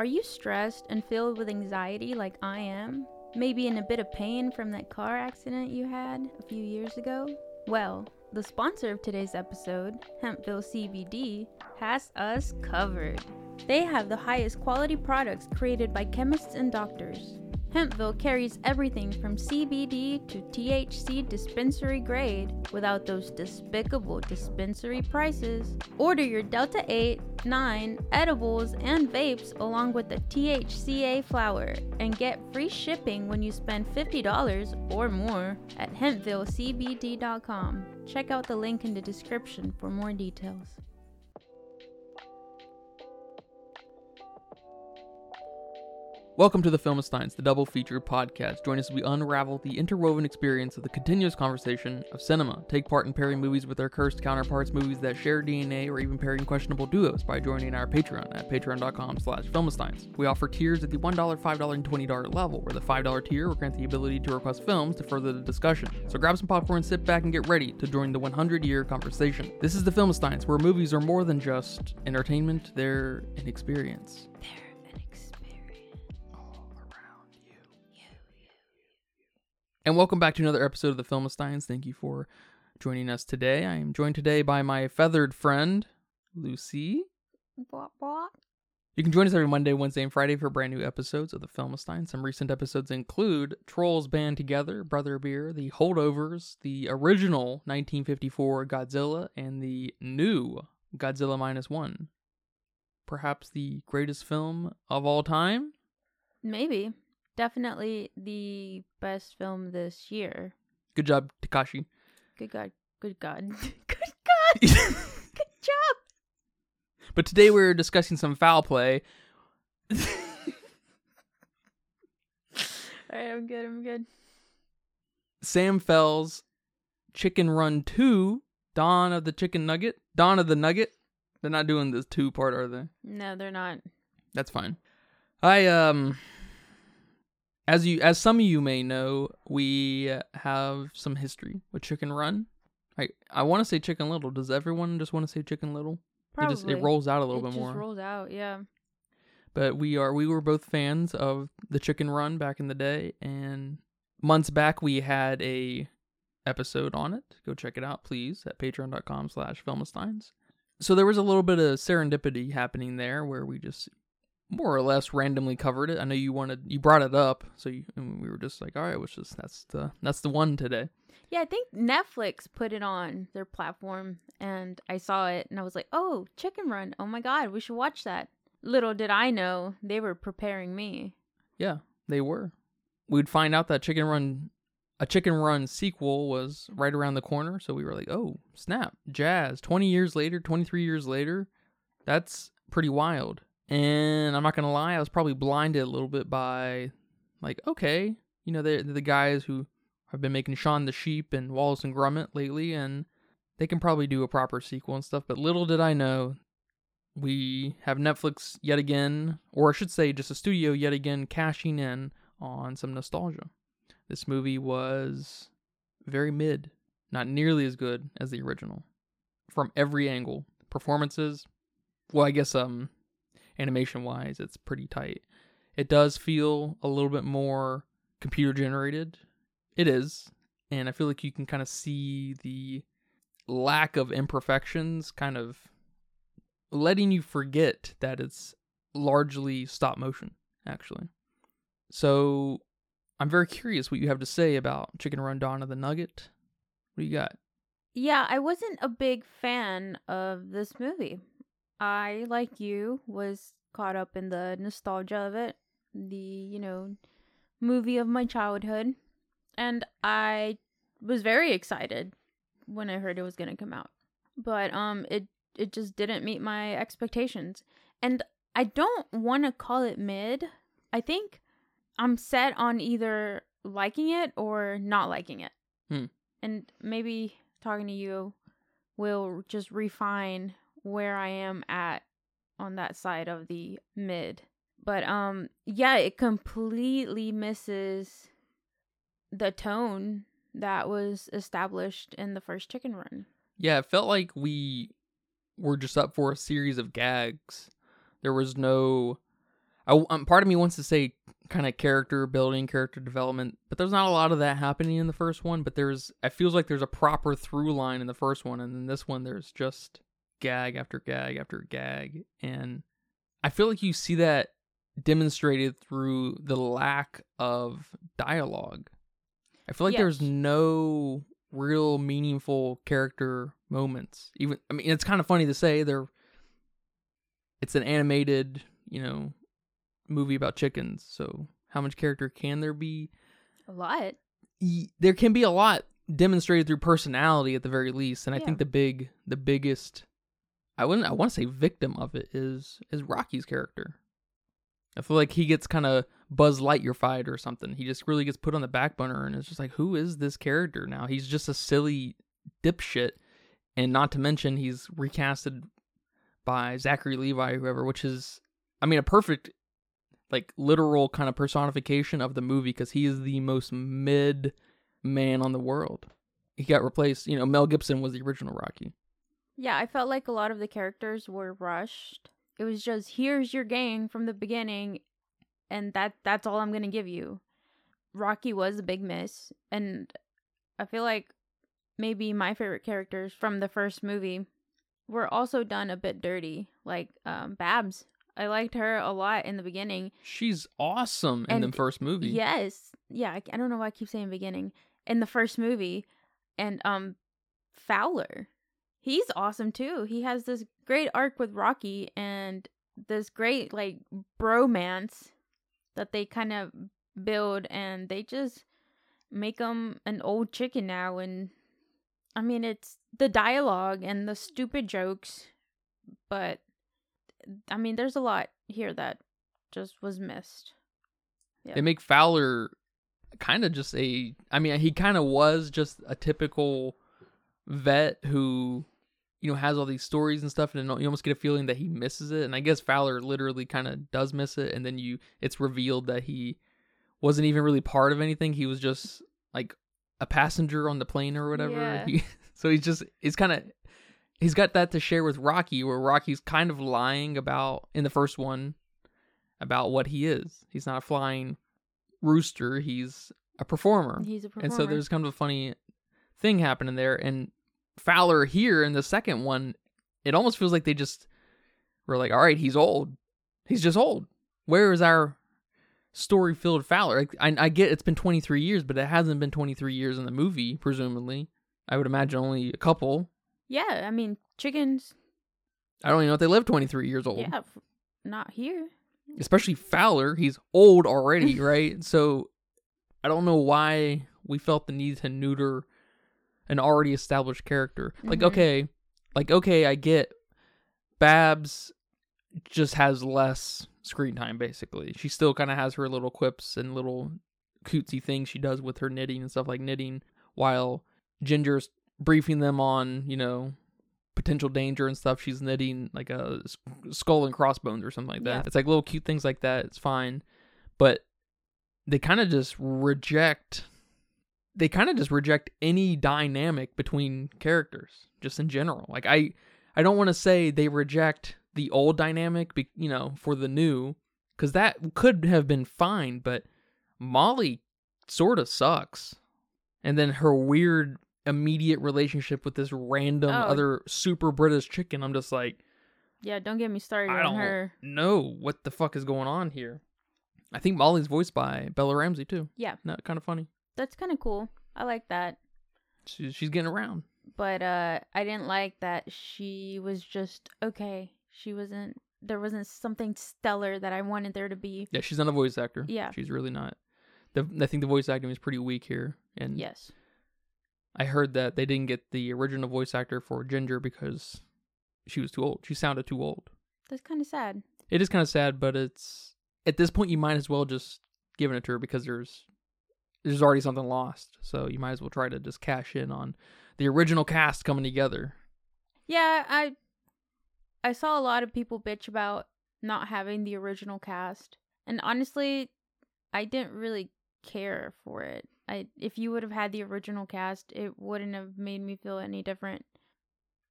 Are you stressed and filled with anxiety like I am? Maybe in a bit of pain from that car accident you had a few years ago? Well, the sponsor of today's episode, Hempville CBD, has us covered. They have the highest quality products created by chemists and doctors. Hempville carries everything from CBD to THC dispensary grade without those despicable dispensary prices. Order your Delta 8, 9 edibles and vapes along with the THCA flower and get free shipping when you spend $50 or more at hempvillecbd.com. Check out the link in the description for more details. Welcome to the Filmistines, the double feature podcast. Join us as we unravel the interwoven experience of the continuous conversation of cinema. Take part in pairing movies with their cursed counterparts, movies that share DNA, or even pairing questionable duos by joining our Patreon at patreon.com slash filmistines. We offer tiers at the $1, $5, and $20 level, where the $5 tier will grant the ability to request films to further the discussion. So grab some popcorn, sit back, and get ready to join the 100-year conversation. This is the Filmistines, where movies are more than just entertainment, they're an experience. And welcome back to another episode of the Filmistines. Thank you for joining us today. I am joined today by my feathered friend, Lucy. Bwah, bwah. You can join us every Monday, Wednesday, and Friday for brand new episodes of the Filmistines. Some recent episodes include Trolls Band Together, Brother Bear, The Holdovers, the original 1954 Godzilla, and the new Godzilla Minus One. Perhaps the greatest film of all time? Maybe. Definitely the best film this year. Good job, Takashi. Good God. Good God. Good God. Good job. But today we're discussing some foul play. All right, I'm good. I'm good. Sam Fell's Chicken Run 2, Dawn of the Chicken Nugget, Dawn of the Nugget. They're not doing this two part, are they? No, they're not. That's fine. I um as you as some of you may know, we have some history with Chicken Run. I I want to say Chicken Little. Does everyone just want to say Chicken Little? Probably. It just it rolls out a little bit more. It bit just more. rolls out. Yeah. but we are we were both fans of the chicken run back in the day and months back we had a episode on it go check it out please at patreon.com slash filmistines so there was a little bit of serendipity happening there where we just more or less randomly covered it i know you wanted you brought it up so you, and we were just like all right let's just that's the that's the one today Yeah, I think Netflix put it on their platform and I saw it and I was like, oh, Chicken Run. Oh my God, we should watch that. Little did I know they were preparing me. Yeah, they were. We'd find out that Chicken Run, a Chicken Run sequel was right around the corner. So we were like, oh, snap, jazz. 20 years later, 23 years later, that's pretty wild. And I'm not to lie, I was probably blinded a little bit by, like, okay, you know, they're, they're the guys who have been making Shaun the Sheep and Wallace and Gromit lately, and they can probably do a proper sequel and stuff. But little did I know we have Netflix yet again, or I should say, just a studio yet again cashing in on some nostalgia. This movie was very mid, not nearly as good as the original from every angle. Performances, well, I guess um, animation wise, it's pretty tight. It does feel a little bit more computer generated. It is, and I feel like you can kind of see the lack of imperfections kind of letting you forget that it's largely stop motion, actually. So I'm very curious what you have to say about Chicken Run Dawn of the Nugget. What do you got? Yeah, I wasn't a big fan of this movie. I, like you, was caught up in the nostalgia of it, the, you know, movie of my childhood. And I was very excited when I heard it was going to come out. But um it it just didn't meet my expectations. And I don't want to call it mid. I think I'm set on either liking it or not liking it. Hmm. And maybe talking to you will just refine where I am at on that side of the mid. But um yeah, it completely misses the tone that was established in the first chicken run. Yeah, it felt like we were just up for a series of gags. There was no I, um, part of me wants to say kind of character building, character development, but there's not a lot of that happening in the first one. But there's, it feels like there's a proper through line in the first one, and in this one, there's just gag after gag after gag, and I feel like you see that demonstrated through the lack of dialogue. I feel like there's no real meaningful character moments. Even I mean, it's kind of funny to say they're. It's an animated, you know, movie about chickens. So how much character can there be? A lot. There can be a lot demonstrated through personality at the very least, and I think the big, the biggest, I wouldn't, I want to say victim of it is is Rocky's character. I feel like he gets kind of Buzz Lightyear or something. He just really gets put on the back burner, and it's just like, who is this character now? He's just a silly dipshit, and not to mention he's recasted by Zachary Levi, whoever, which is, I mean, a perfect, like literal kind of personification of the movie because he is the most mid man on the world. He got replaced. You know, Mel Gibson was the original Rocky. Yeah, I felt like a lot of the characters were rushed. It was just here's your gang from the beginning and that that's all I'm going to give you. Rocky was a big miss and I feel like maybe my favorite characters from the first movie were also done a bit dirty, like um Babs. I liked her a lot in the beginning. She's awesome in the first movie. Yes. Yeah, I, I don't know why I keep saying beginning. In the first movie and um Fowler. He's awesome too. He has this great arc with Rocky and this great like bromance that they kind of build and they just make him an old chicken now and I mean it's the dialogue and the stupid jokes but I mean there's a lot here that just was missed. Yeah. They make Fowler kind of just a. I mean, he kind of was just a typical vet who, you know, has all these stories and stuff, and you almost get a feeling that he misses it. And I guess Fowler literally kind of does miss it, and then you, it's revealed that he wasn't even really part of anything. He was just like a passenger on the plane or whatever. Yeah. He, so he's just, he's kind of. He's got that to share with Rocky, where Rocky's kind of lying about in the first one about what he is. He's not a flying rooster. He's a performer. He's a performer. And so there's kind of a funny thing happening there. And Fowler here in the second one, it almost feels like they just were like, all right, he's old. He's just old. Where is our story filled Fowler? I, I get it's been 23 years, but it hasn't been 23 years in the movie, presumably. I would imagine only a couple. Yeah, I mean chickens. I don't even know if they live 23 years old. Yeah, f- not here. especially Fowler, he's old already, right? So I don't know why we felt the need to neuter an already established character. Like, Mhm. okay, like okay, I get Babs just has less screen time basically. She still kind of has her little quips and little cutesy things she does with her knitting and stuff like knitting while Ginger's briefing them on, you know, potential danger and stuff. She's knitting like a skull and crossbones or something like that. Yeah. It's like little cute things like that. It's fine. But they kind of just reject they kind of just reject any dynamic between characters just in general. Like I I don't want to say they reject the old dynamic, be, you know, for the new cuz that could have been fine, but Molly sort of sucks. And then her weird immediate relationship with this random Oh. other super British chicken, I'm just like Yeah, don't get me started I on don't her. know what the fuck is going on here. I think Molly's voiced by Bella Ramsey too. Yeah. No, kind of funny. That's kind of cool. I like that. She's she's getting around. But uh I didn't like that she was just okay. She wasn't there wasn't something stellar that I wanted there to be. Yeah, she's not a voice actor. Yeah. she's really not. The I think the voice acting was pretty weak here, and Yes. I heard that they didn't get the original voice actor for Ginger because she was too old. She sounded too old. That's kind of sad. It is kind of sad, but it's at this point you might as well just give it to her because there's there's already something lost. So you might as well try to just cash in on the original cast coming together. Yeah, I I saw a lot of people bitch about not having the original cast. And honestly, I didn't really care for it. I if you would have had the original cast, it wouldn't have made me feel any different.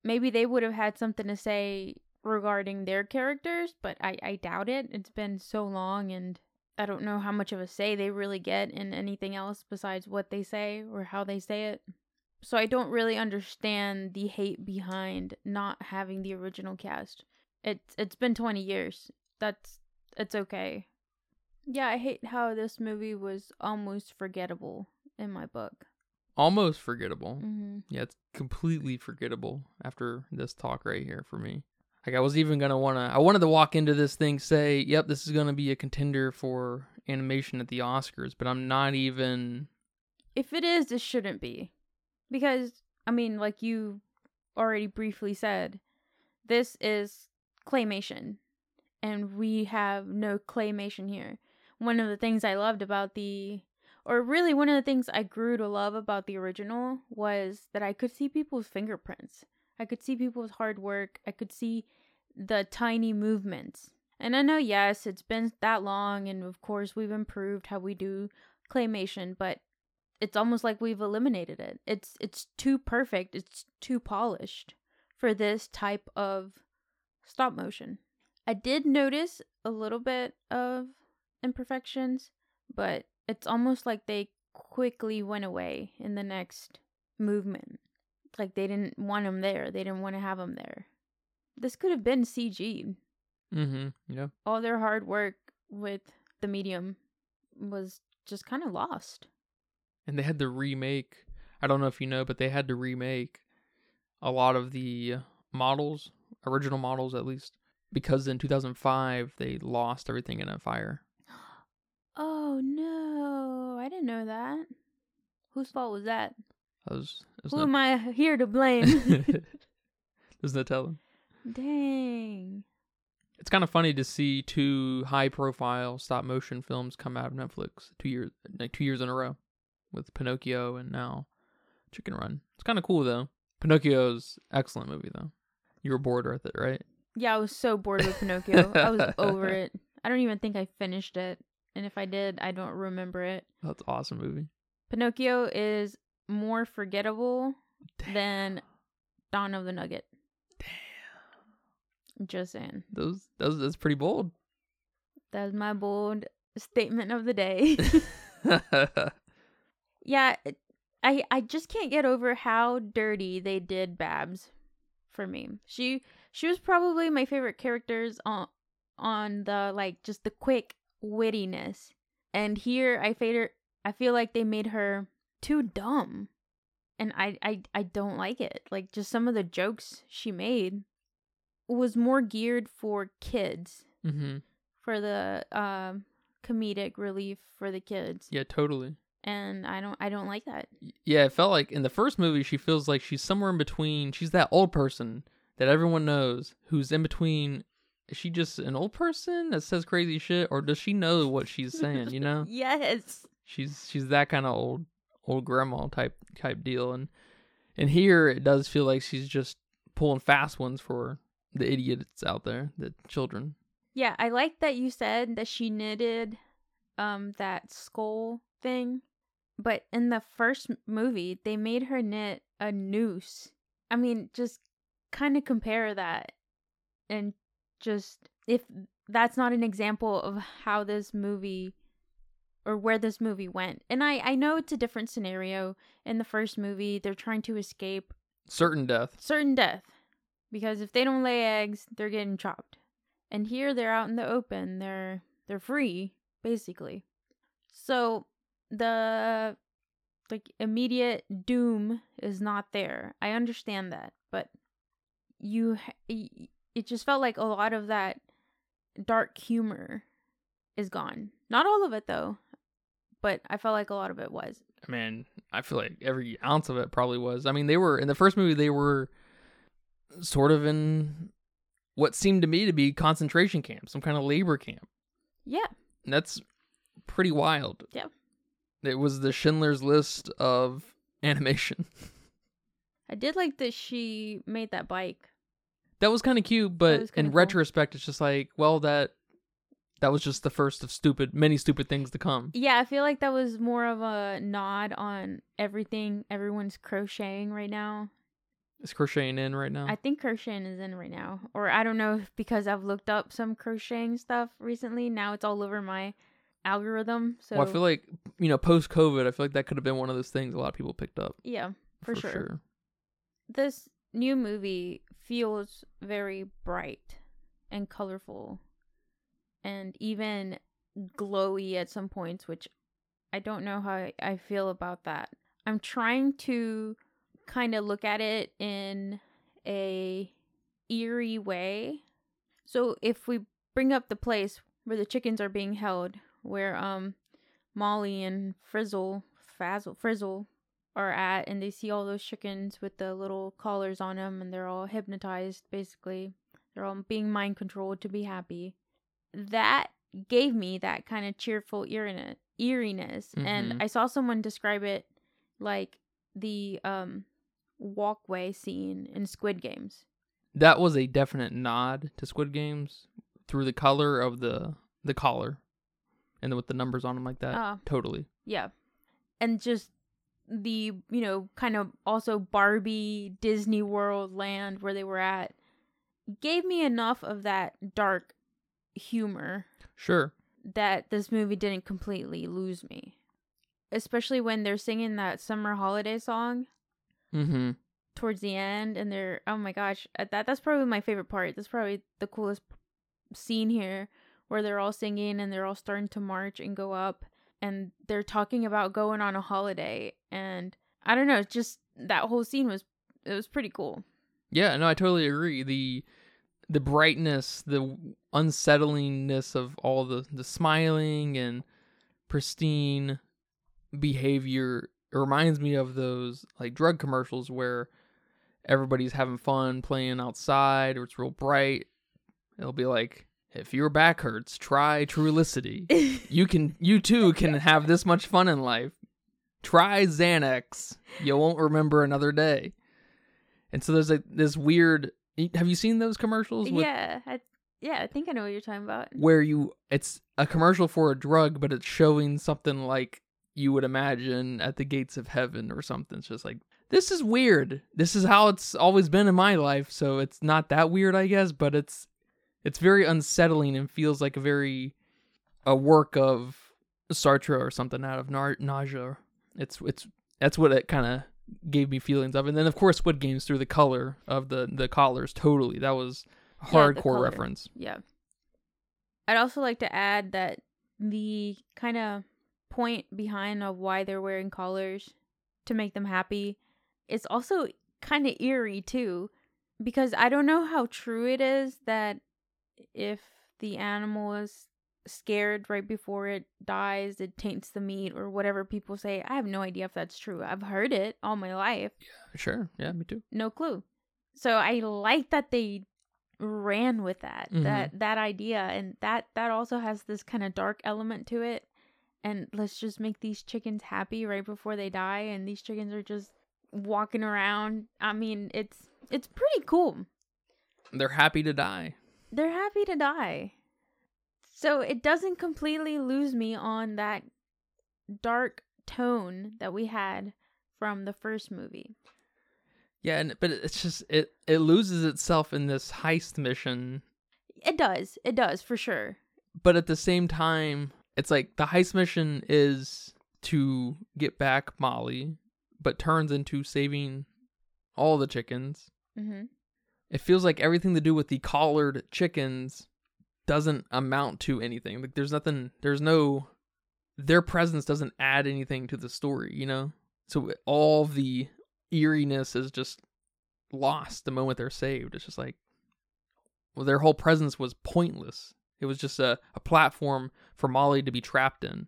Maybe they would have had something to say regarding their characters, but I, I doubt it. It's been so long and I don't know how much of a say they really get in anything else besides what they say or how they say it. So I don't really understand the hate behind not having the original cast. It's it's been 20 years. That's it's okay. Yeah, I hate how this movie was almost forgettable in my book. Almost forgettable. hmm Yeah, it's completely forgettable after this talk right here for me. Like I was even gonna wanna I wanted to walk into this thing say, Yep, this is gonna be a contender for animation at the Oscars, but I'm not even If it is, it shouldn't be. Because, I mean, like you already briefly said, this is claymation. And we have no claymation here. One of the things I loved about the, or really one of the things I grew to love about the original was that I could see people's fingerprints. I could see people's hard work. I could see the tiny movements. And I know, yes, it's been that long, and of course, we've improved how we do claymation, but it's almost like we've eliminated it. It's it's too perfect. It's too polished for this type of stop motion. I did notice a little bit of imperfections, but it's almost like they quickly went away in the next movement. Like they didn't want them there. They didn't want to have them there. This could have been CG. Mm-hmm. Yeah. All their hard work with the medium was just kind of lost. And they had to remake I don't know if you know, but they had to remake a lot of the models, original models at least, because in 2005 they lost everything in a fire. Oh no, I didn't know that. Whose fault was that? Was, there's Who am I here to blame? there's no telling. Dang. It's kind of funny to see two high-profile stop-motion films come out of Netflix two years, like two years in a row, with Pinocchio and now Chicken Run. It's kind of cool though. Pinocchio's excellent movie though. You were bored with it, right? Yeah, I was so bored with Pinocchio. I was over it. I don't even think I finished it. And if I did, I don't remember it. That's an awesome movie. Pinocchio is more forgettable Damn. than Dawn of the Nugget. Damn. Just saying. Those, those, that's pretty bold. That's my bold statement of the day. yeah, it- I I just can't get over how dirty they did Babs for me. She she was probably my favorite characters on on the like just the quick wittiness. And here I fade her I feel like they made her too dumb. And I I I don't like it. Like just some of the jokes she made was more geared for kids mm-hmm. for the um comedic relief for the kids Yeah, totally. and i don't i don't like that Yeah, it felt like in the first movie she feels like she's somewhere in between. She's that old person that everyone knows who's in between. Is she just an old person that says crazy shit, or does she know what she's saying? You know, yes she's she's that kind of old old grandma type type deal, and and here it does feel like she's just pulling fast ones for the idiots out there, the children. yeah i like that you said that she knitted um that skull thing but in the first movie they made her knit a noose i mean just kind of compare that and just if that's not an example of how this movie or where this movie went. And i i know it's a different scenario in the first movie. They're trying to escape Certain death. certain death. Because if they don't lay eggs they're getting chopped. And here they're out in the open. They're they're free basically. So the like immediate doom is not there. I understand that. But you it just felt like a lot of that dark humor is gone. Not all of it though but i felt like a lot of it was I mean, I feel like every ounce of it probably was. I mean, they were in the first movie. They were sort of in what seemed to me to be concentration camp, some kind of labor camp. yeah And that's pretty wild. Yeah. It was the Schindler's List of animation. i did like that she made that bike That was kind of cute, but in cool. retrospect, it's just like, well, that that was just the first of stupid, many stupid things to come. Yeah, I feel like that was more of a nod on everything everyone's crocheting right now. Is crocheting in right now? I think crocheting is in right now. Or I don't know because I've looked up some crocheting stuff recently. Now it's all over my algorithm. So well, I feel like you know, post COVID, I feel like that could have been one of those things a lot of people picked up. yeah, for, sure. This new movie feels very bright and colorful and even glowy at some points, which I don't know how I- feel about that. I'm trying to kind of look at it in a eerie way. So if we bring up the place where the chickens are being held, where um Molly and Frizzle, Fazzle, Frizzle are at, and they see all those chickens with the little collars on them, and they're all hypnotized. Basically, they're all being mind controlled to be happy. That gave me that kind of cheerful eeriness, eeriness. Mhm. and I saw someone describe it like the um walkway scene in Squid Games. That was a definite nod to Squid Games through the color of the the collar, and with the numbers on them like that. Oh. Totally. Yeah. And just the, you know, kind of also Barbie Disney World land where they were at gave me enough of that dark humor Sure. that this movie didn't completely lose me. Especially when they're singing that summer holiday song Mm-hmm. towards the end and they're oh my gosh, uh, that that's probably my favorite part. That's probably the coolest scene here where they're all singing and they're all starting to march and go up and they're talking about going on a holiday and I don't know, just that whole scene was it was pretty cool. Yeah, no, I totally agree. The the brightness, the unsettlingness of all the the smiling and pristine behavior it reminds me of those like drug commercials where everybody's having fun playing outside or it's real bright. It'll be like if your back hurts, try Trulicity. you can you too can have this much fun in life. Try Xanax. You won't remember another day. And so there's like this weird have you seen those commercials with yeah, I, yeah, I think I know what you're talking about. where you it's a commercial for a drug but it's showing something like you would imagine at the gates of heaven or something. It's just like this is weird. This is how it's always been in my life, so it's not that weird, I guess, but it's it's very unsettling and feels like a very a work of Sartre or something out of nar- nausea. It's it's that's what it kind of gave me feelings of, and then of course Squid Games through the color of the the collars. Totally, that was a Yeah, hardcore reference. Yeah. I'd also like to add that the kind of point behind of why they're wearing collars to make them happy is also kind of eerie too because I don't know how true it is that if the animal is scared right before it dies it taints the meat or whatever people say. I have no idea if that's true. I've heard it all my life Yeah, Sure, yeah, me too. no clue. So I like that they ran with that Mhm. that that idea and that that also has this kind of dark element to it and let's just make these chickens happy right before they die and these chickens are just walking around i mean it's it's pretty cool They're happy to die. they're happy to die so it doesn't completely lose me on that dark tone that we had from the first movie Yeah, and but it's just it it loses itself in this heist mission, it does it does for sure but at the same time, it's like the heist mission is to get back Molly, but turns into saving all the chickens. mm-hmm. It feels like everything to do with the collared chickens doesn't amount to anything. Like there's nothing there's no their presence doesn't add anything to the story, you know? So all the eeriness is just lost the moment they're saved. It's just like well their whole presence was pointless. It was just a, a platform for Molly to be trapped in.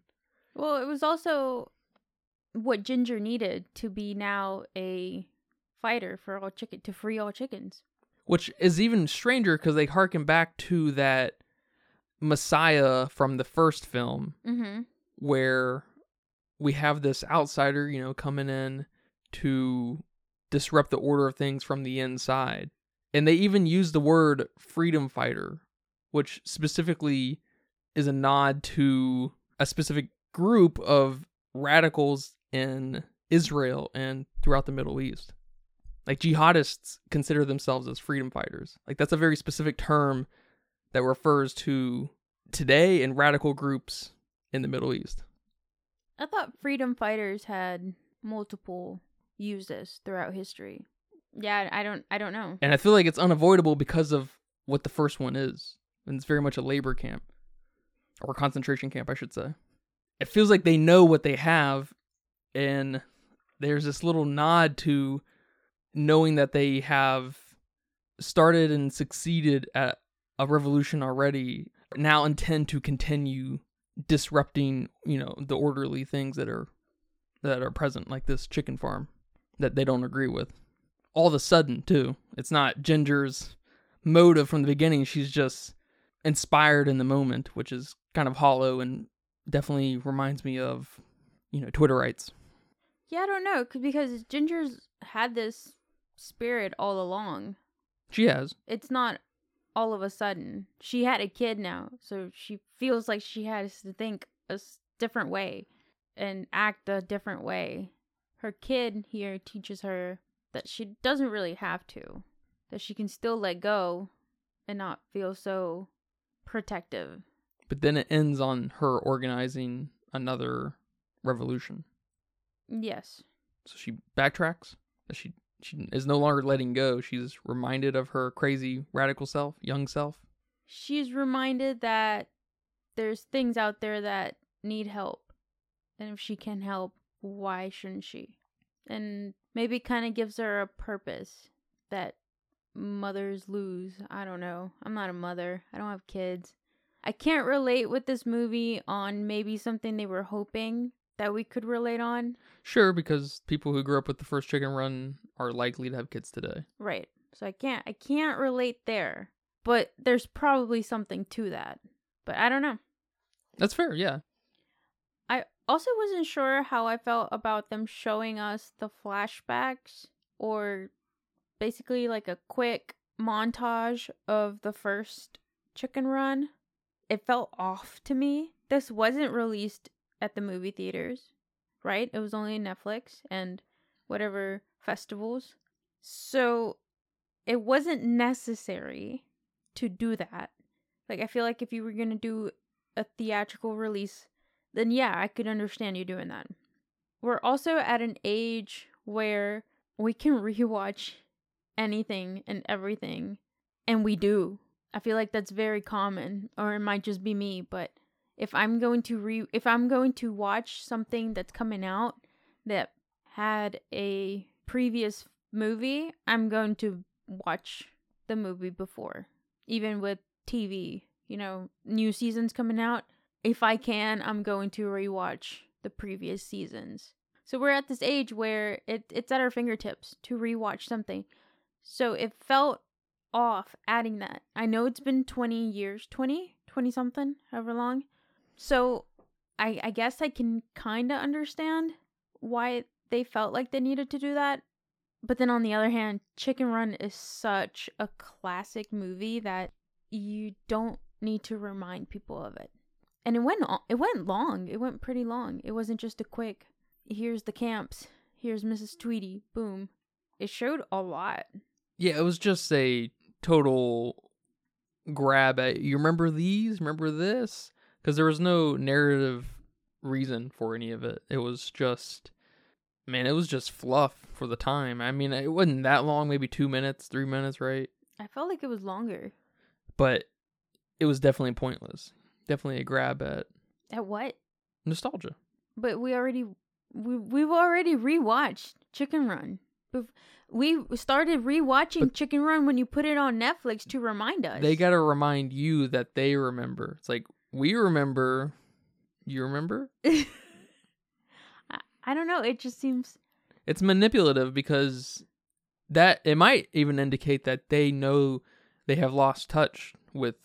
Well, it was also what Ginger needed to be now a fighter for all chicken to free all chickens. Which is even stranger because they harken back to that Messiah from the first film Mm-hmm. where we have this outsider, you know, coming in to disrupt the order of things from the inside. And they even use the word freedom fighter, which specifically is a nod to a specific group of radicals in Israel and throughout the Middle East. Like jihadists consider themselves as freedom fighters. Like that's a very specific term that refers to today and radical groups in the Middle East. I thought freedom fighters had multiple uses throughout history. Yeah, I don't I don't know. And I feel like it's unavoidable because of what the first one is. And it's very much a labor camp or concentration camp, I should say. It feels like they know what they have and there's this little nod to knowing that they have started and succeeded at a revolution already now intend to continue disrupting you know the orderly things that are that are present like this chicken farm that they don't agree with. All of a sudden too it's not ginger's motive from the beginning she's just inspired in the moment which is kind of hollow and definitely reminds me of you know twitterites. Yeah, I don't know, because Ginger's had this spirit all along. she has. It's not all of a sudden. She had a kid now, so she feels like she has to think a different way and act a different way. Her kid here teaches her that she doesn't really have to, that she can still let go and not feel so protective. but then it ends on her organizing another revolution Yes. so she backtracks that she she is no longer letting go she's reminded of her crazy radical self young self she's reminded that there's things out there that need help. And if she can help, why shouldn't she? And maybe kind of gives her a purpose that mothers lose. I don't know. I'm not a mother, I don't have kids. I can't relate with this movie on maybe something they were hoping that we could relate on. sure because people who grew up with the first chicken run are likely to have kids today Right. So I can't I can't relate there. But there's probably something to that. But I don't know. that's fair yeah I also wasn't sure how I felt about them showing us the flashbacks or basically like a quick montage of the first chicken run. It felt off to me. This wasn't released at the movie theaters, right? It was only Netflix and whatever festivals. So it wasn't necessary to do that. Like I feel like if you were going to do a theatrical release then yeah, I could understand you doing that. We're also at an age where we can rewatch anything and everything, and we do. I feel like that's very common, or it might just be me, but if I'm going to re if I'm going to watch something that's coming out that had a previous movie, I'm going to watch the movie before. Even with TV, you know, new seasons coming out, if I can, I'm going to rewatch the previous seasons. So we're at this age where it, it's at our fingertips to rewatch something. So it felt off adding that. I know it's been 20 years, 20, 20 something, however long. So I I guess I can kind of understand why they felt like they needed to do that. But then on the other hand, Chicken Run is such a classic movie that you don't need to remind people of it and it went it went long. It went pretty long. It wasn't just a quick. Here's the camps. Here's Mrs. Tweedy. Boom. It showed a lot. yeah it was just a total grab at you remember these remember this because there was no narrative reason for any of it it was just man it was just fluff for the time i mean it wasn't that long maybe two minutes three minutes right I felt like it was longer. but it was definitely pointless definitely a grab at At what? nostalgia But we already we we've already rewatched Chicken Run. We started rewatching But- Chicken Run when you put it on Netflix to remind us. they gotta remind you that they remember it's like we remember. You remember? I, I don't know. It just seems it's manipulative because that it might even indicate that they know they have lost touch with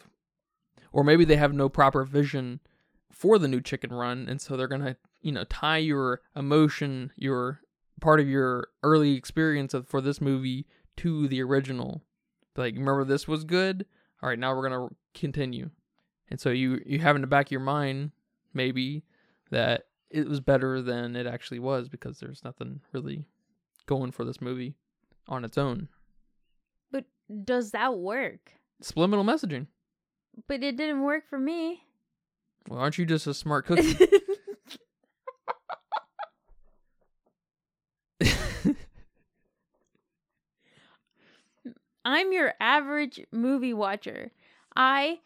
or maybe they have no proper vision for the new chicken run and so they're going to you know tie your emotion your part of your early experience of, for this movie to the original. Like remember this was good? All right now we're going to continue and so you you have in the back of your mind maybe that it was better than it actually was because there's nothing really going for this movie on its own. But does that work? Subliminal messaging. But it didn't work for me. Well, aren't you just a smart cookie? I'm your average movie watcher. I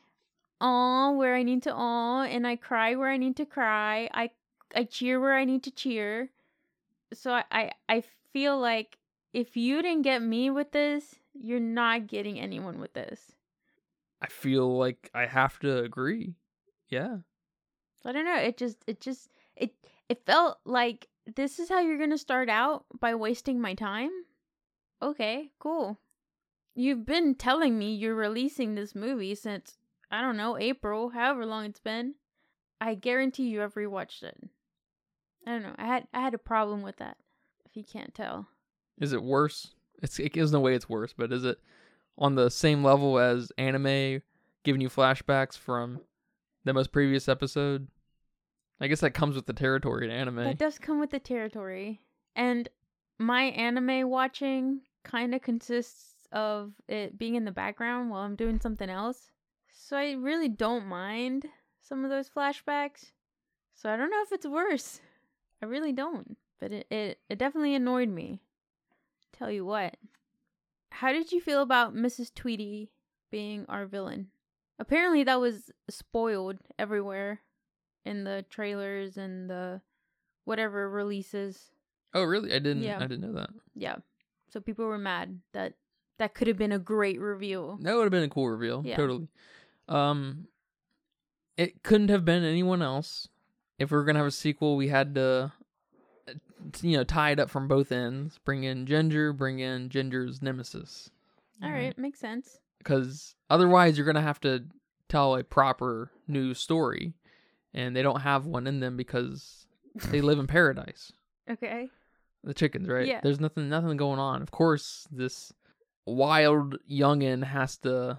aw where I need to aw and I cry where I need to cry. I I cheer where I need to cheer. So I, I, I feel like if you didn't get me with this, you're not getting anyone with this. I feel like I have to agree. Yeah. I don't know. It just it just it it felt like this is how you're gonna start out by wasting my time. Okay, cool. You've been telling me you're releasing this movie since I don't know April, however long it's been. I guarantee you have rewatched it. I don't know. I had I had a problem with that. If you can't tell. Is it worse? It's it gives no way it's worse, but is it on the same level as anime giving you flashbacks from the most previous episode? I guess that comes with the territory in anime. That does come with the territory. And my anime watching kind of consists of it being in the background while I'm doing something else. So I really don't mind some of those flashbacks. So I don't know if it's worse. I really don't. But it, it, it definitely annoyed me. Tell you what. How did you feel about Mrs. Tweedy being our villain? Apparently that was spoiled everywhere in the trailers and the whatever releases. oh, really? I didn't Yeah. I didn't know that. Yeah. So people were mad that that could have been a great reveal. That would have been a cool reveal. Yeah. Totally. Um it couldn't have been anyone else. If we were going to have a sequel, we had to uh, you know, tie it up from both ends. Bring in Ginger, bring in Ginger's nemesis. All right, makes sense. because otherwise you're gonna have to tell a proper new story, and they don't have one in them because they live in paradise. Okay. The chickens, right? Yeah. There's nothing, nothing going on. Of course, this wild youngin has to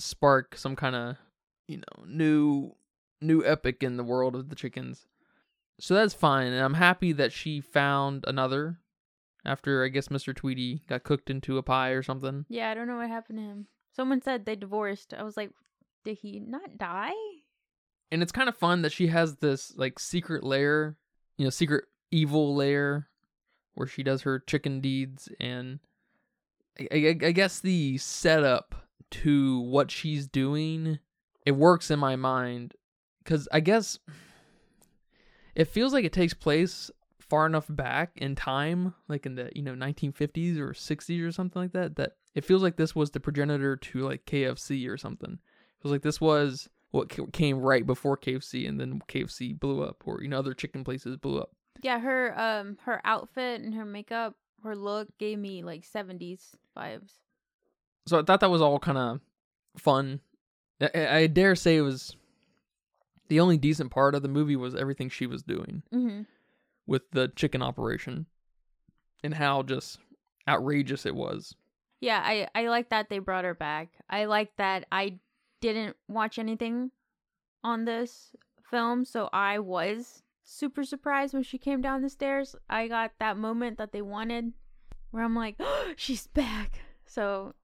spark some kind of, you know, new, new epic in the world of the chickens. So that's fine, and I'm happy that she found another. After I guess Mr. Tweedy got cooked into a pie or something. Yeah, I don't know what happened to him. Someone said they divorced. I was like, did he not die? and it's kind of fun that she has this like secret lair, you know, secret evil lair where she does her chicken deeds, and I, I, I guess the setup to what she's doing it works in my mind because I guess it feels like it takes place far enough back in time, like in the you know 1950s or 60s or something like that, that it feels like this was the progenitor to like KFC or something. It feels like this was what came right before KFC, and then KFC blew up, or you know other chicken places blew up. Yeah, her um her outfit and her makeup, her look gave me like 70s vibes. So I thought that was all kind of fun. I, I dare say it was the only decent part of the movie was everything she was doing Mm-hmm. with the chicken operation, and how just outrageous it was. Yeah, I I like that they brought her back. I like that I didn't watch anything on this film, so I was super surprised when she came down the stairs. I got that moment that they wanted where I'm like, oh, "She's back." So,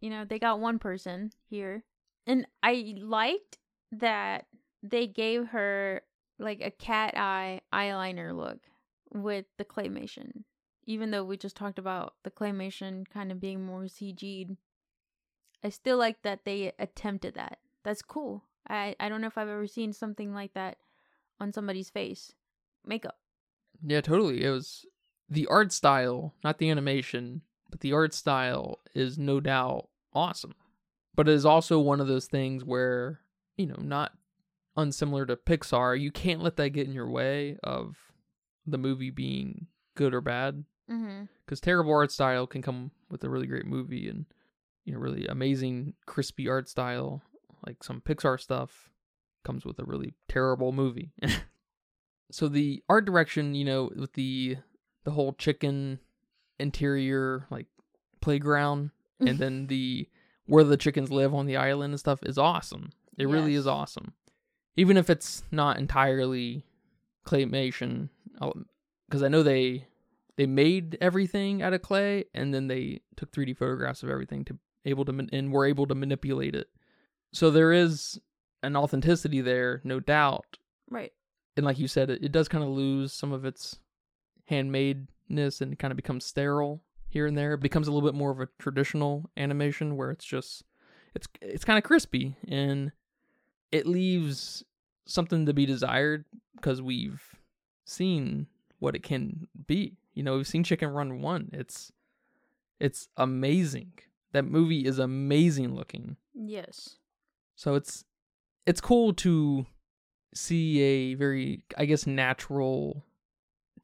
you know, they got one person here. And I liked that they gave her like a cat eye eyeliner look with the claymation even though we just talked about the claymation kind of being more CG'd, I still like that they attempted that. That's cool. I I don't know if I've ever seen something like that on somebody's face. Makeup. Yeah, totally. It was the art style, not the animation, but the art style is no doubt awesome. But it is also one of those things where, you know, not unsimilar to Pixar, you can't let that get in your way of the movie being good or bad. Mm-hmm. Because terrible art style can come with a really great movie and, you know, really amazing, crispy art style, like some Pixar stuff, comes with a really terrible movie. so the art direction, you know, with the the whole chicken interior like playground and mm-hmm. then the where the chickens live on the island and stuff is awesome. It really is awesome. Even if it's not entirely claymation, because I know they they made everything out of clay and then they took 3D photographs of everything to able to and were able to manipulate it. So there is an authenticity there, no doubt. Right. And like you said, it, it does kind of lose some of its handmadeness and kind of becomes sterile here and there. It becomes a little bit more of a traditional animation where it's just it's it's kind of crispy and it leaves something to be desired because we've seen what it can be. You know, we've seen Chicken Run 1. It's it's amazing. That movie is amazing looking. Yes. So it's it's cool to see a very I guess natural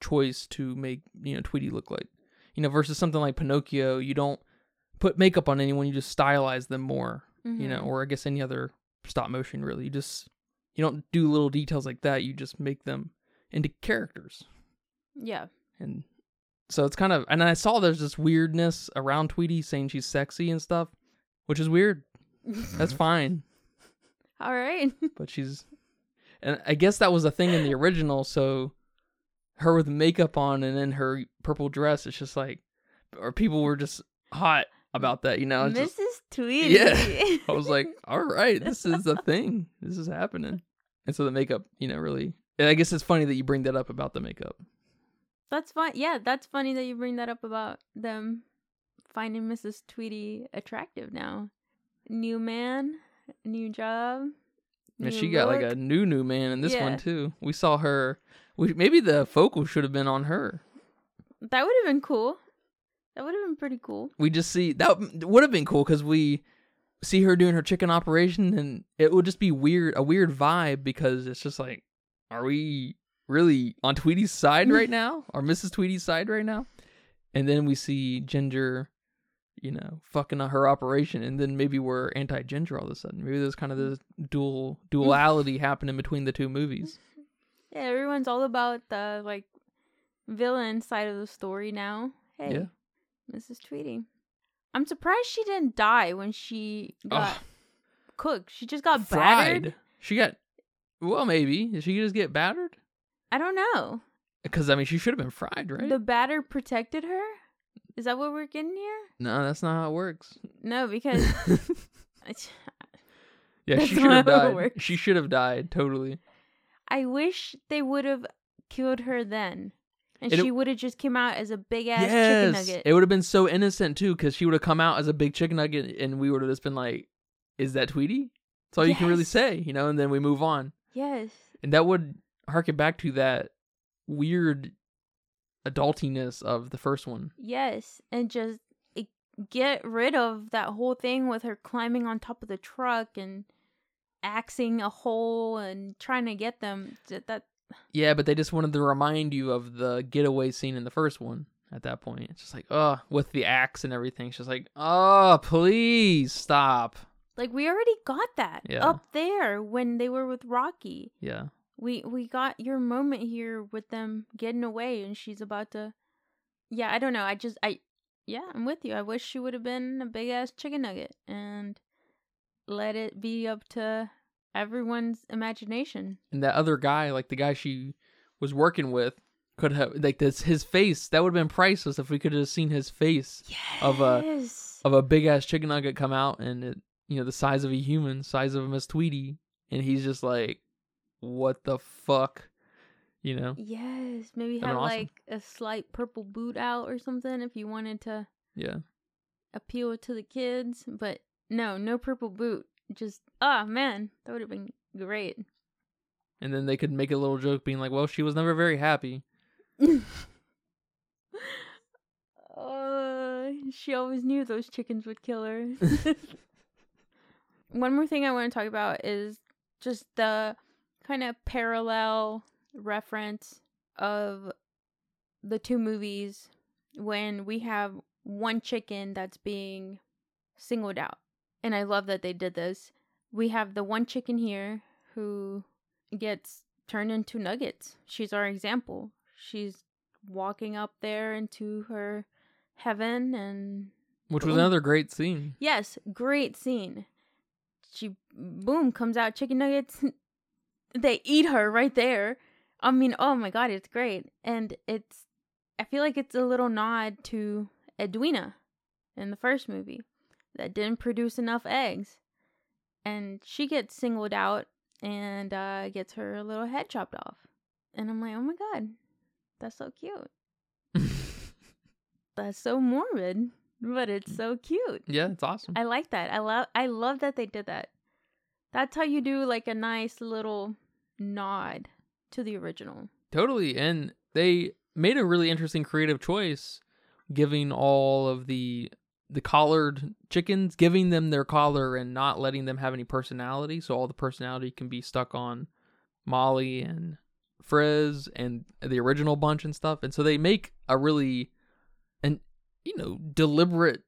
choice to make, you know, Tweedy look like. You know, versus something like Pinocchio, you don't put makeup on anyone, you just stylize them more, you know, Mhm. or I guess any other stop motion really. You just you don't do little details like that, you just make them into characters. Yeah. And so it's kind of and I saw there's this weirdness around Tweedy saying she's sexy and stuff, which is weird. That's fine. All right. but she's and I guess that was a thing in the original, so her with makeup on and then her purple dress, it's just like or people were just hot about that, you know. Mrs. just, Tweedy. Yeah. I was like, all right, this is a thing. This is happening. And so the makeup, you know, really and I guess it's funny that you bring that up about the makeup. That's fun. Yeah, that's funny that you bring that up about them finding Mrs. Tweedy attractive now. New man, new job. And she got like a new new man in this Yeah. one too. We saw her we, maybe the focal should have been on her. That would have been cool. That would have been pretty cool. we just see that would have been cool because we see her doing her chicken operation and it would just be weird a weird vibe because it's just like are we really on tweedy's side right now or mrs tweedy's side right now and then we see ginger you know fucking her operation and then maybe we're anti-ginger all of a sudden maybe there's kind of this dual duality happening between the two movies Yeah, everyone's all about the like villain side of the story now. Hey, yeah Mrs. Tweedy. I'm surprised she didn't die when she got Ugh, cooked. She just got battered. she got well maybe did she just get battered I don't know. because i mean she should have been fried right The batter protected her? Is that what we're getting here? No, that's not how it works. No, because yeah, That's she should have not how it died. She should have died totally. I wish they would have killed her then. And It- she would have just came out as a big ass chicken nugget. it would have been so innocent too, because she would have come out as a big chicken nugget, and we would have just been like, "Is that Tweedy?" That's all you can really say, you know. And then we move on, yes. and that would harken back to that weird adultiness of the first one. Yes. And just get rid of that whole thing with her climbing on top of the truck and axing a hole and trying to get them. That, that Yeah, but they just wanted to remind you of the getaway scene in the first one. At that point, it's just like, oh, with the axe and everything. she's like, oh, please stop. like we already got that Yeah. up there when they were with Rocky. Yeah. We we got your moment here with them getting away and she's about to yeah i don't know i just i yeah i'm with you i wish she would have been a big ass chicken nugget and let it be up to everyone's imagination and that other guy, like the guy she was working with, could have like this his face. That would have been priceless if we could have seen his face yes. Of a- of a big ass chicken nugget come out and it, you know, the size of a human, size of a Miss Tweedy, and he's just like, "What the fuck," you know? yes maybe That'd have awesome. like a slight purple boot out or something if you wanted to Yeah, appeal to the kids but no no purple boot just ah man that would have been great and then they could make a little joke, being like, "Well, she was never very happy." uh, she always knew those chickens would kill her. One more thing I want to talk about is just the kind of parallel reference of the two movies when we have one chicken that's being singled out. And I love that they did this. We have the one chicken here who gets turned into nuggets. She's our example. She's walking up there into her heaven and Which was another great scene. yes, great scene. She boom comes out chicken nuggets. they eat her right there. I mean, oh my god, it's great. And it's I feel like it's a little nod to Edwina in the first movie that didn't produce enough eggs. And she gets singled out and uh, gets her little head chopped off. And I'm like, oh my god, that's so cute. That's so morbid, but it's so cute. yeah, it's awesome. I like that. I love I love that they did that. That's how you do like a nice little nod to the original. Totally. And they made a really interesting creative choice giving all of the the collared chickens, giving them their collar and not letting them have any personality. So all the personality can be stuck on Molly and Frizz and the original bunch and stuff. And so they make a really an you know, deliberate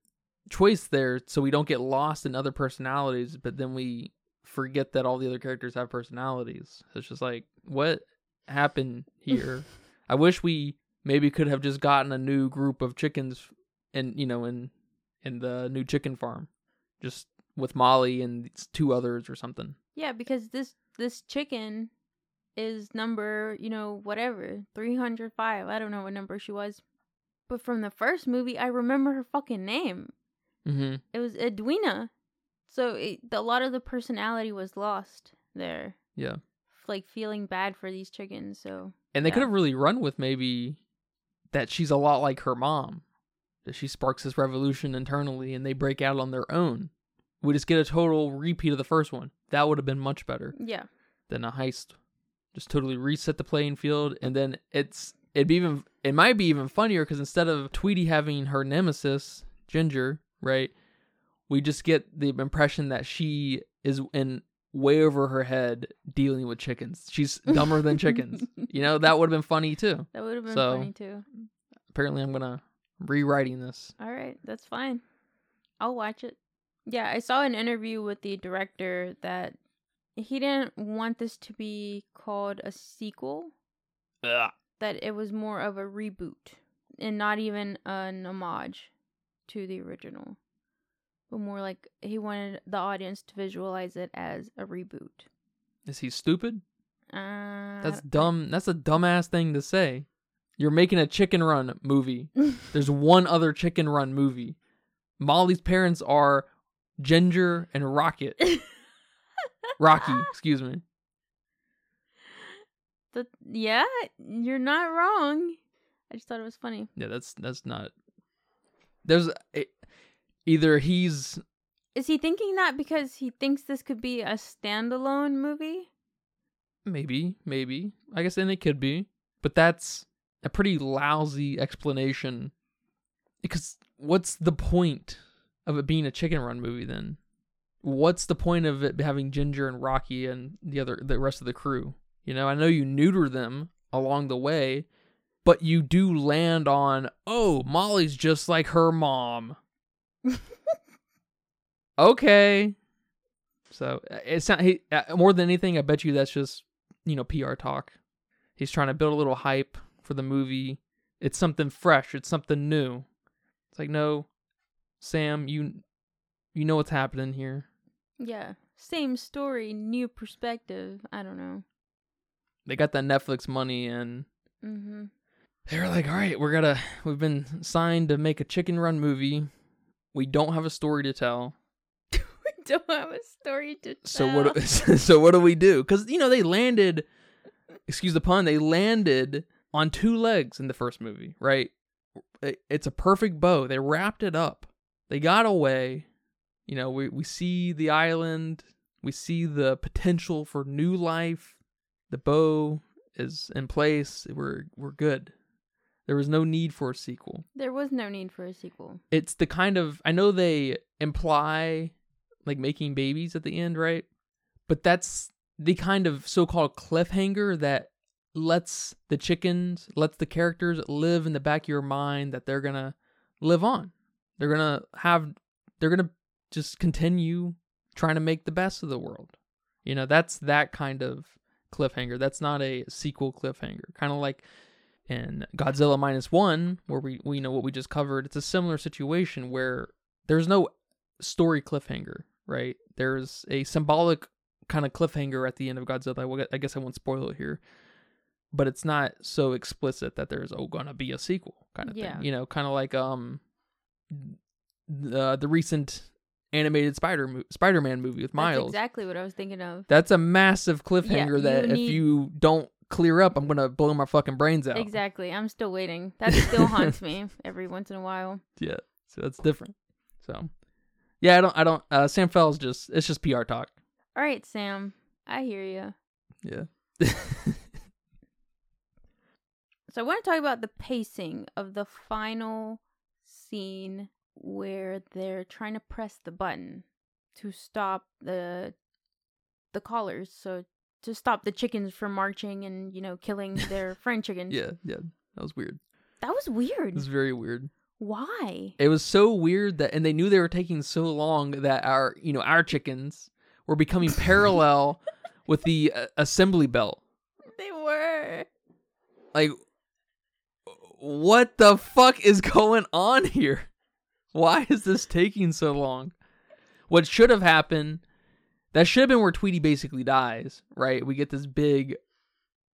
choice there so we don't get lost in other personalities, but then we forget that all the other characters have personalities. It's just like, what happened here? I wish we maybe could have just gotten a new group of chickens and you know in in the new chicken farm just with Molly and two others or something. Yeah, because this this chicken is number, you know, whatever, 305. I don't know what number she was. But from the first movie, I remember her fucking name. Mhm. It was Edwina. So it, a lot of the personality was lost there. Yeah. Like feeling bad for these chickens. So And they could have really run with maybe that she's a lot like her mom. That she sparks this revolution internally and they break out on their own. We just get a total repeat of the first one. That would have been much better yeah, than a heist. Just totally reset the playing field and then it's it'd be even it might be even funnier because instead of Tweedy having her nemesis, Ginger, right? We just get the impression that she is in way over her head dealing with chickens. She's dumber than chickens. You know, that would have been funny too. that would have been So- funny too. Apparently, I'm gonna rewriting this. All right, that's fine. I'll watch it. Yeah, I saw an interview with the director that he didn't want this to be called a sequel, that it was more of a reboot and not even an homage to the original. But more like he wanted the audience to visualize it as a reboot. Is he stupid? Uh, That's dumb. That's a dumbass thing to say. You're making a chicken run movie. There's one other chicken run movie. Molly's parents are Ginger and Rocket. Rocky, excuse me. That- yeah, you're not wrong. I just thought it was funny. Yeah, that's that's not. There's it, either he's Is he thinking that because he thinks this could be a standalone movie? maybe maybe I guess then it could be, but that's a pretty lousy explanation. Because what's the point of it being a chicken run movie then? What's the point of it having Ginger and Rocky and the other the rest of the crew? You know, I know you neuter them along the way, but you do land on, oh, Molly's just like her mom. Okay. So uh, it's not he uh, more than anything. I bet you that's just you know PR talk. He's trying to build a little hype for the movie. It's something fresh. It's something new. It's like no, Sam, you you know what's happening here. Yeah. Same story, new perspective. I don't know. They got that Netflix money and Mm-hmm. they were like, all right, we're gonna we've been signed to make a chicken run movie. We don't have a story to tell. we don't have a story to tell. So what? do- so what do we do? Because you know they landed. Excuse the pun. They landed on two legs in the first movie, right? It's a perfect bow. They wrapped it up. They got away. You know, we we see the island. We see the potential for new life. The bow is in place. We're we're good. There was no need for a sequel There was no need for a sequel. it's the kind of I know they imply like making babies at the end, right? But that's the kind of so-called cliffhanger that lets the chickens, lets the characters live in the back of your mind that they're going to live on. They're going to have they're going to just continue trying to make the best of the world. You know, that's that kind of cliffhanger. That's not a sequel cliffhanger. Kind of like in Godzilla minus one, where we we know what we just covered, it's a similar situation where there's no story cliffhanger, right? There's a symbolic kind of cliffhanger at the end of Godzilla. I guess I won't spoil it here, but it's not so explicit that there's oh gonna be a sequel kind of Yeah. thing. You know, kind of like um the the recent animated Spider mo- Spider-Man movie with That's Miles. exactly what I was thinking of. That's a massive cliffhanger you that if you don't clear up, I'm gonna blow my fucking brains out. Exactly. I'm still waiting. That still haunts me every once in a while. Yeah, so that's different. So, yeah, I don't, I don't. Uh, Sam Fell's just, it's just PR talk. All right, Sam. I hear you. Yeah. So I want to talk about the pacing of the final scene where they're trying to press the button to stop the the collars. So to stop the chickens from marching and you know killing their friend chickens. yeah, yeah, that was weird. That was weird. It was very weird. Why? It was so weird that, and they knew they were taking so long that our, you know, our chickens were becoming parallel with the uh, assembly belt. They were. Like, what the fuck is going on here? Why is this taking so long? What should have happened, that should have been where Tweedy basically dies, right? We get this big,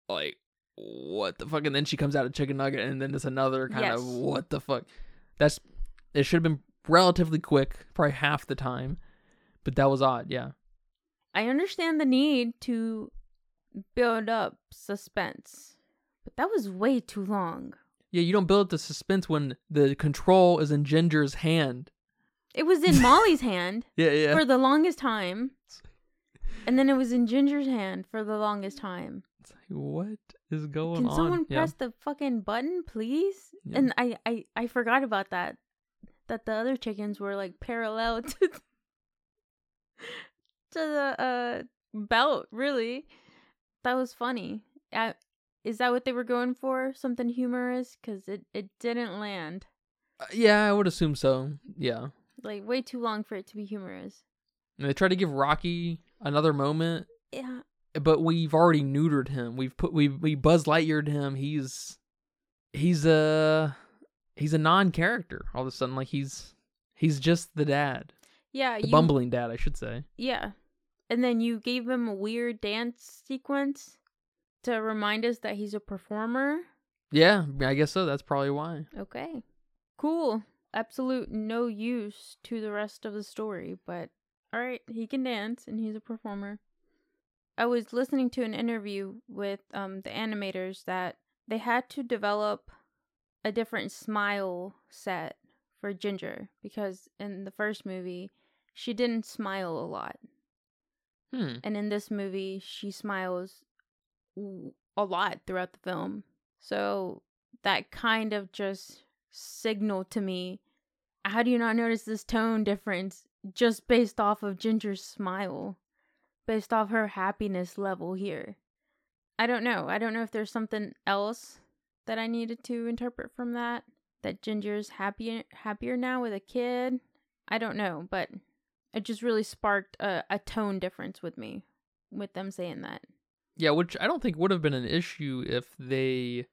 like, what the fuck? And then she comes out of Chicken Nugget, and then there's another kind of, what the fuck? That's, it should have been relatively quick, probably half the time, but that was odd, yeah. I understand the need to build up suspense, but that was way too long. Yeah, you don't build up the suspense when the control is in Ginger's hand. It was in Molly's hand Yeah, yeah. for the longest time. And then it was in Ginger's hand for the longest time. It's like, what is going Can on? Can someone Yeah. press the fucking button, please? Yeah. And I, I, I forgot about that. That the other chickens were like parallel to the, to the uh belt, really. That was funny. I, is that what they were going for? Something humorous? Because it, it didn't land. Uh, yeah, I would assume so. Yeah. Like, way too long for it to be humorous. And they try to give Rocky another moment, Yeah. but we've already neutered him. We've put we we Buzz Lightyeared him. He's he's a he's a non-character all of a sudden. Like he's he's just the dad, Yeah. the you, bumbling dad, I should say. Yeah. And then you gave him a weird dance sequence to remind us that he's a performer. Yeah, I guess so. That's probably why. Okay. Cool. Absolute no use to the rest of the story, but alright, he can dance and he's a performer. I was listening to an interview with um the animators that they had to develop a different smile set for Ginger because in the first movie she didn't smile a lot. Hmm. And in this movie, she smiles a lot throughout the film. So that kind of just signaled to me how do you not notice this tone difference just based off of Ginger's smile? Based off her happiness level here. I don't know. I don't know if there's something else that I needed to interpret from that. That Ginger's happier happier now with a kid. I don't know, but it just really sparked a, a tone difference with me with them saying that. Yeah, which I don't think would have been an issue if they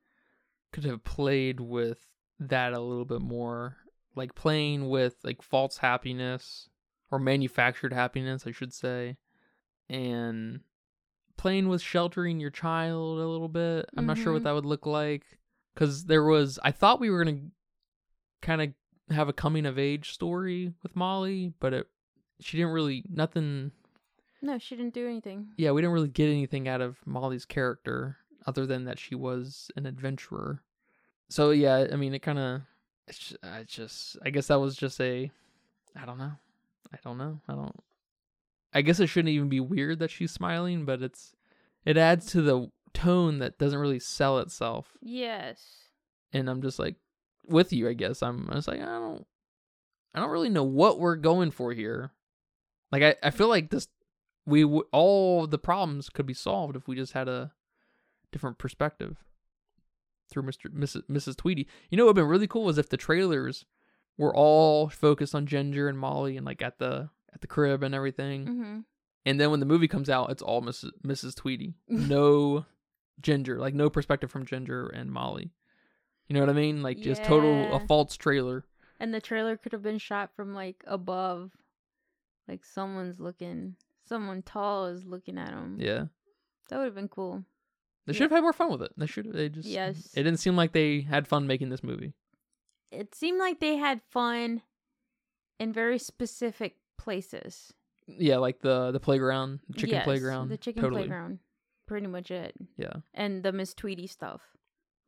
could have played with that a little bit more. Like playing with like false happiness or manufactured happiness, I should say. And playing with sheltering your child a little bit. I'm not sure what Mhm. that would look like cuz there was I thought we were going to kind of have a coming of age story with Molly, but it she didn't really nothing No, she didn't do anything. yeah, we didn't really get anything out of Molly's character other than that she was an adventurer. So yeah, I mean, it kind of, I just, I guess that was just a, I don't know, I don't know, I don't. I guess it shouldn't even be weird that she's smiling, but it's, it adds to the tone that doesn't really sell itself, Yes. and I'm just like, with you, I guess I'm, I was like, I don't, I don't really know what we're going for here. Like I, I feel like this we w- all the problems could be solved if we just had a different perspective through Mr. Mrs. Mrs. Tweedy. You know what would have been really cool was if the trailers were all focused on Ginger and Molly and like at the at the crib and everything. Mm-hmm. And then when the movie comes out, it's all Mrs. Mrs. Tweedy. No Ginger, like no perspective from Ginger and Molly. You know what I mean? Like just total a false trailer. And the trailer could have been shot from like above, like someone's looking, someone tall is looking at him. Yeah. That would have been cool. They Yeah. should have had more fun with it. They should. Have, they just. Yes. It didn't seem like they had fun making this movie. It seemed like they had fun in very specific places. Yeah, like the the playground, the chicken Yes, playground. The chicken totally. playground. Pretty much it. Yeah. And the Miss Tweedy stuff.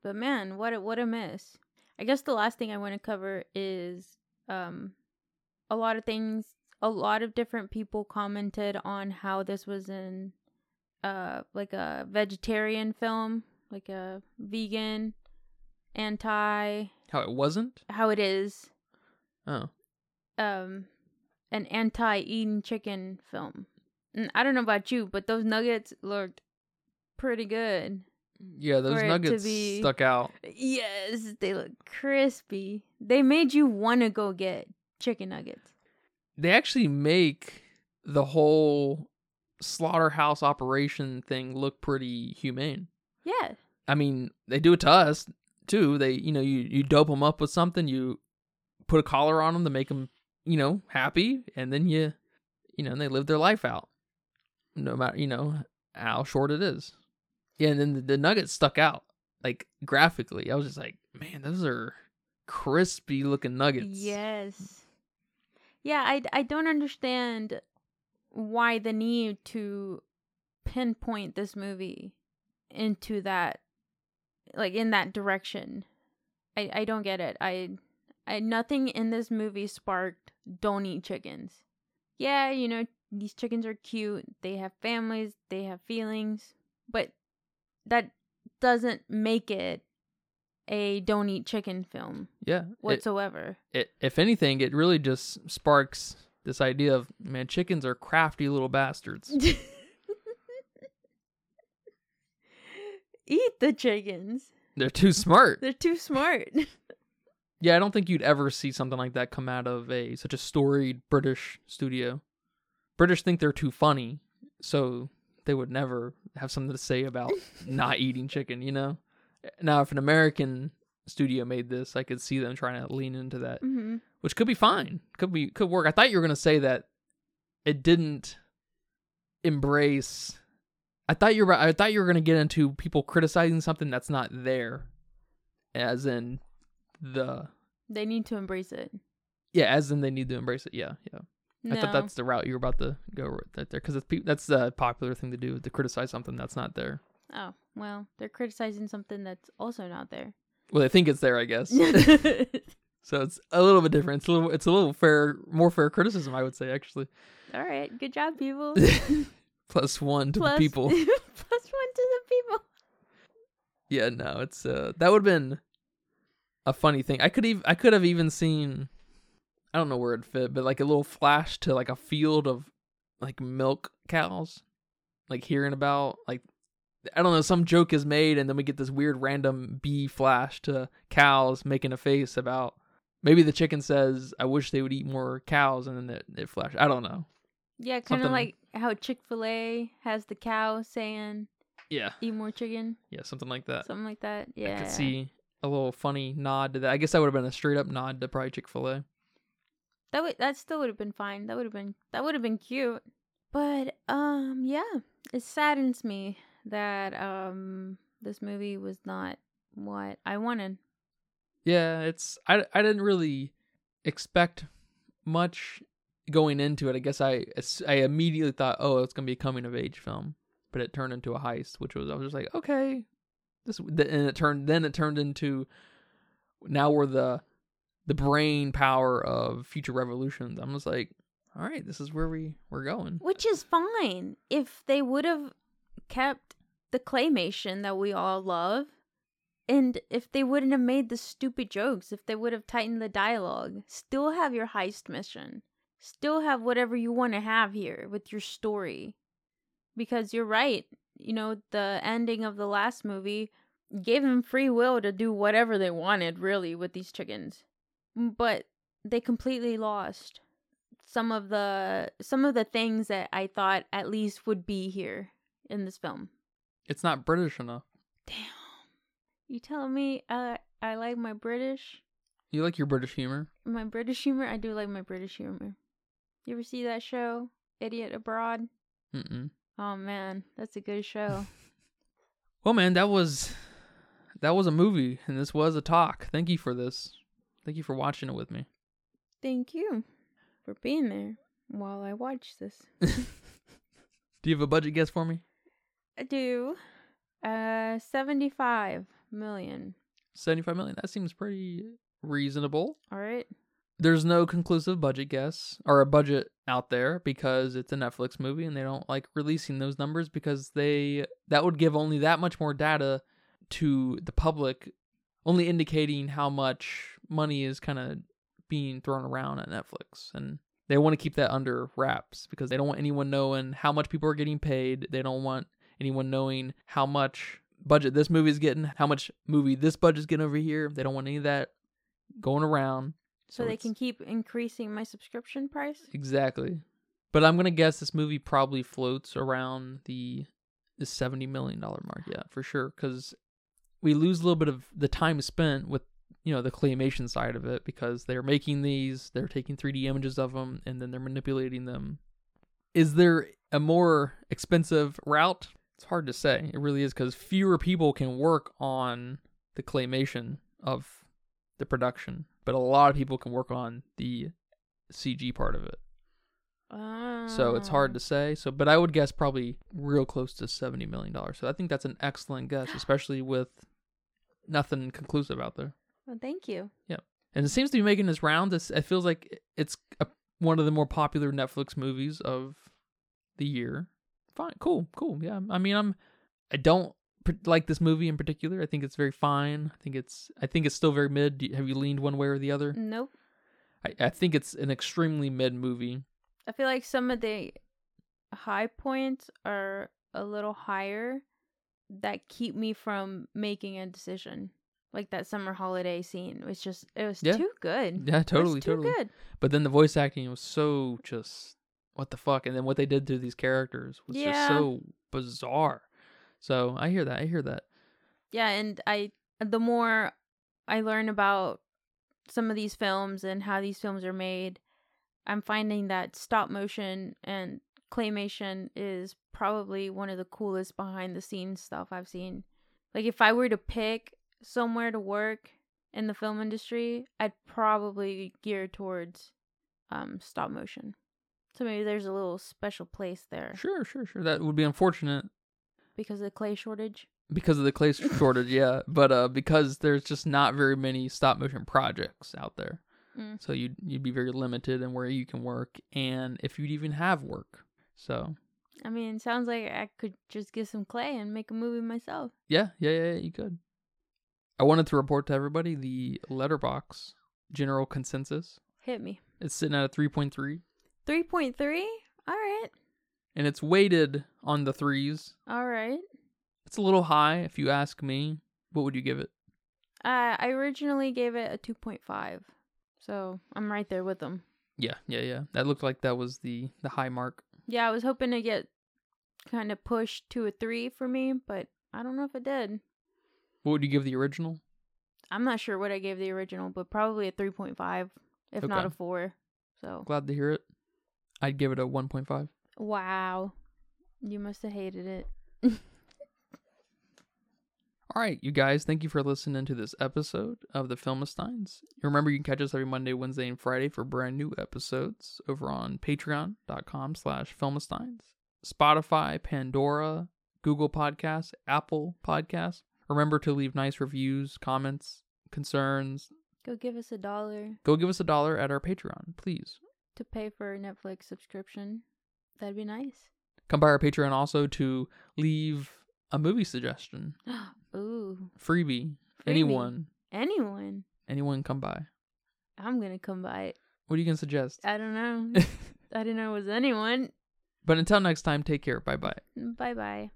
But man, what a what a miss. I guess the last thing I want to cover is um a lot of things a lot of different people commented on how this was in uh like a vegetarian film, like a vegan anti How it wasn't? how it is Oh. um an anti eating chicken film. And I don't know about you, but those nuggets looked pretty good. Yeah, those For it to nuggets be- stuck out. Yes, they look crispy. They made you want to go get chicken nuggets. They actually make the whole slaughterhouse operation thing look pretty humane. Yeah. I mean, they do it to us too. They, you know, you you dope them up with something, you put a collar on them to make them, you know, happy, and then you, you know, and they live their life out, no matter you know how short it is. Yeah, and then the, the nuggets stuck out like graphically. I was just like, man, those are crispy looking nuggets. Yes. Yeah, I, I don't understand why the need to pinpoint this movie into that like in that direction. I I don't get it. I I nothing in this movie sparked don't eat chickens. Yeah, you know, these chickens are cute. They have families, they have feelings, but that doesn't make it a don't eat chicken film yeah. It, whatsoever. it, if anything, it really just sparks this idea of man, chickens are crafty little bastards. Eat the chickens. They're too smart. They're too smart. Yeah, I don't think you'd ever see something like that come out of a such a storied British studio. British think they're too funny, so they would never have something to say about not eating chicken, you know? Now, if an American studio made this, I could see them trying to lean into that, hmm which could be fine. Could be could work. I thought you were going to say that it didn't embrace I thought you were I thought you were going to get into people criticizing something that's not there. As in the They need to embrace it. yeah, as in they need to embrace it. Yeah, yeah. No. I thought that's the route you were about to go right there because pe- that's the popular thing to do to criticize something that's not there. Oh, well, they're criticizing something that's also not there. Well, they think it's there, I guess. So it's a little bit different. It's a little, it's a little fair, more fair criticism, I would say, actually. All right, Good job, people. Plus one to Plus- the people. plus one to the people. Yeah, no, it's uh, that would have been a funny thing. I could even, I could have even seen, I don't know where it fit, but like a little flash to like a field of like milk cows, like hearing about like I don't know, some joke is made, and then we get this weird random bee flash to cows making a face about maybe the chicken says, "I wish they would eat more cows," and then it, it flash. I don't know. Yeah, kind of like how Chick fil A has the cow saying, Yeah, eat more chicken. yeah, something like that. Something like that. Yeah. I could see a little funny nod to that. I guess that would have been a straight up nod to probably Chick Fil A. That would that still would have been fine. That would have been that would have been cute. But um yeah, it saddens me that um this movie was not what I wanted. Yeah, it's I I didn't really expect much going into it. I guess I I immediately thought, oh, it's gonna be a coming of age film, but it turned into a heist, which was I was just like, okay, this and it turned then it turned into now we're the the brain power of future revolutions. I'm just like, all right, this is where we we're going. Which is fine if they would have kept the claymation that we all love. And if they wouldn't have made the stupid jokes, if they would have tightened the dialogue, still have your heist mission. Still have whatever you want to have here with your story. Because you're right. You know, the ending of the last movie gave them free will to do whatever they wanted, really, with these chickens. But they completely lost some of the some of the things that I thought at least would be here in this film. It's not British enough. Damn. You telling me uh, I like my British You like your British humor? my British humor? I do like my British humor. You ever see that show, Idiot Abroad? Mm-mm. Oh man, that's a good show. Well, man, that was that was a movie, and this was a talk. Thank you for this. Thank you for watching it with me. Thank you for being there while I watch this. Do you have a budget guess for me? I do. Uh, 75 million. 75 million. That seems pretty reasonable. All right. There's no conclusive budget guess or a budget out there because it's a Netflix movie and they don't like releasing those numbers because they that would give only that much more data to the public only indicating how much money is kind of being thrown around at Netflix and they want to keep that under wraps because they don't want anyone knowing how much people are getting paid. They don't want anyone knowing how much budget this movie is getting, how much movie this budget's getting over here. They don't want any of that going around. So, they can keep increasing my subscription price? Exactly. But I'm gonna guess this movie probably floats around the the seventy million dollar mark. Yeah, for sure. Because we lose a little bit of the time spent with you know the claymation side of it because they're making these, they're taking 3D images of them, and then they're manipulating them. Is there a more expensive route? It's hard to say. It really is because fewer people can work on the claymation of the production, but a lot of people can work on the CG part of it. So it's hard Ah. to say. So, but I would guess probably real close to seventy million dollars. So I think that's an excellent guess, especially with nothing conclusive out there. Well, thank you. Yep, and it seems to be making its rounds. It's, it feels like it's a, one of the more popular Netflix movies of the year. Fine, cool, cool. Yeah, I mean, I'm. I don't like this movie in particular. I think it's very fine. I think it's. I think it's still very mid. You- Have you leaned one way or the other? Nope. I, I think it's an extremely mid movie. I feel like some of the high points are a little higher that keep me from making a decision. Like that summer holiday scene was just it was Yeah. too good. Yeah, totally, too totally. good. But then the voice acting was so just what the fuck, and then what they did to these characters was just so bizarre. So I hear that. I hear that. Yeah, and I the more I learn about some of these films and how these films are made, I'm finding that stop motion and claymation is probably one of the coolest behind the scenes stuff I've seen. Like if I were to pick somewhere to work in the film industry, I'd probably gear towards um stop motion. So maybe there's a little special place there Sure, sure, sure. That would be unfortunate because of the clay shortage. because of the clay shortage, yeah. But uh, because there's just not very many stop motion projects out there, Mm. so you'd you'd be very limited in where you can work, and if you'd even have work. So I mean, it sounds like I could just get some clay and make a movie myself. yeah, yeah, yeah, you could. I wanted to report to everybody the Letterboxd general consensus. Hit me. It's sitting at a three point three. 3.3? All right. And it's weighted on the threes. All right. It's a little high, if you ask me. What would you give it? Uh, I originally gave it a 2.5. So I'm right there with them. Yeah, yeah, yeah. That looked like that was the the high mark. Yeah, I was hoping to get kind of pushed to a 3 for me, but I don't know if it did. What would you give the original? I'm not sure what I gave the original, but probably a 3.5, if not a 4. So, Glad to hear it. I'd give it a 1.5. wow. You must have hated it. All right, you guys, thank you for listening to this episode of the Filmistines. Remember, you can catch us every Monday, Wednesday, and Friday for brand new episodes over on patreon.com slash filmistines, Spotify, Pandora, Google Podcasts, Apple Podcasts. Remember to leave nice reviews, comments, concerns. Go give us a dollar Go give us a dollar at our Patreon, please. to pay for a Netflix subscription. That'd be nice. Come by our Patreon also to leave a movie suggestion, Ooh. freebie, Freebie. anyone, Anyone. anyone come by. I'm gonna come by it. What are you going to suggest? I don't know. I didn't know it was anyone. But until next time, take care. Bye bye. Bye bye.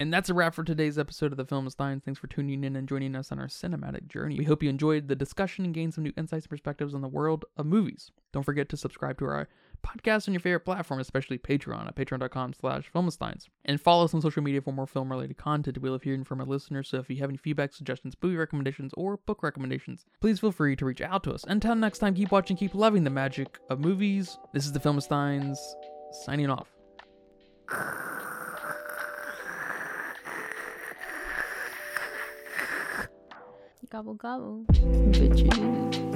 And that's a wrap for today's episode of the Film Filmsteins. Thanks for tuning in and joining us on our cinematic journey. We hope you enjoyed the discussion and gained some new insights and perspectives on the world of movies. Don't forget to subscribe to our podcast on your favorite platform, especially Patreon at patreon.com slash filmsteins. And follow us on social media for more film-related content. We love hearing from our listeners, so if you have any feedback, suggestions, movie recommendations, or book recommendations, please feel free to reach out to us. Until next time, keep watching, keep loving the magic of movies. This is the Filmsteins, signing off. Gobble gobble. Bitches.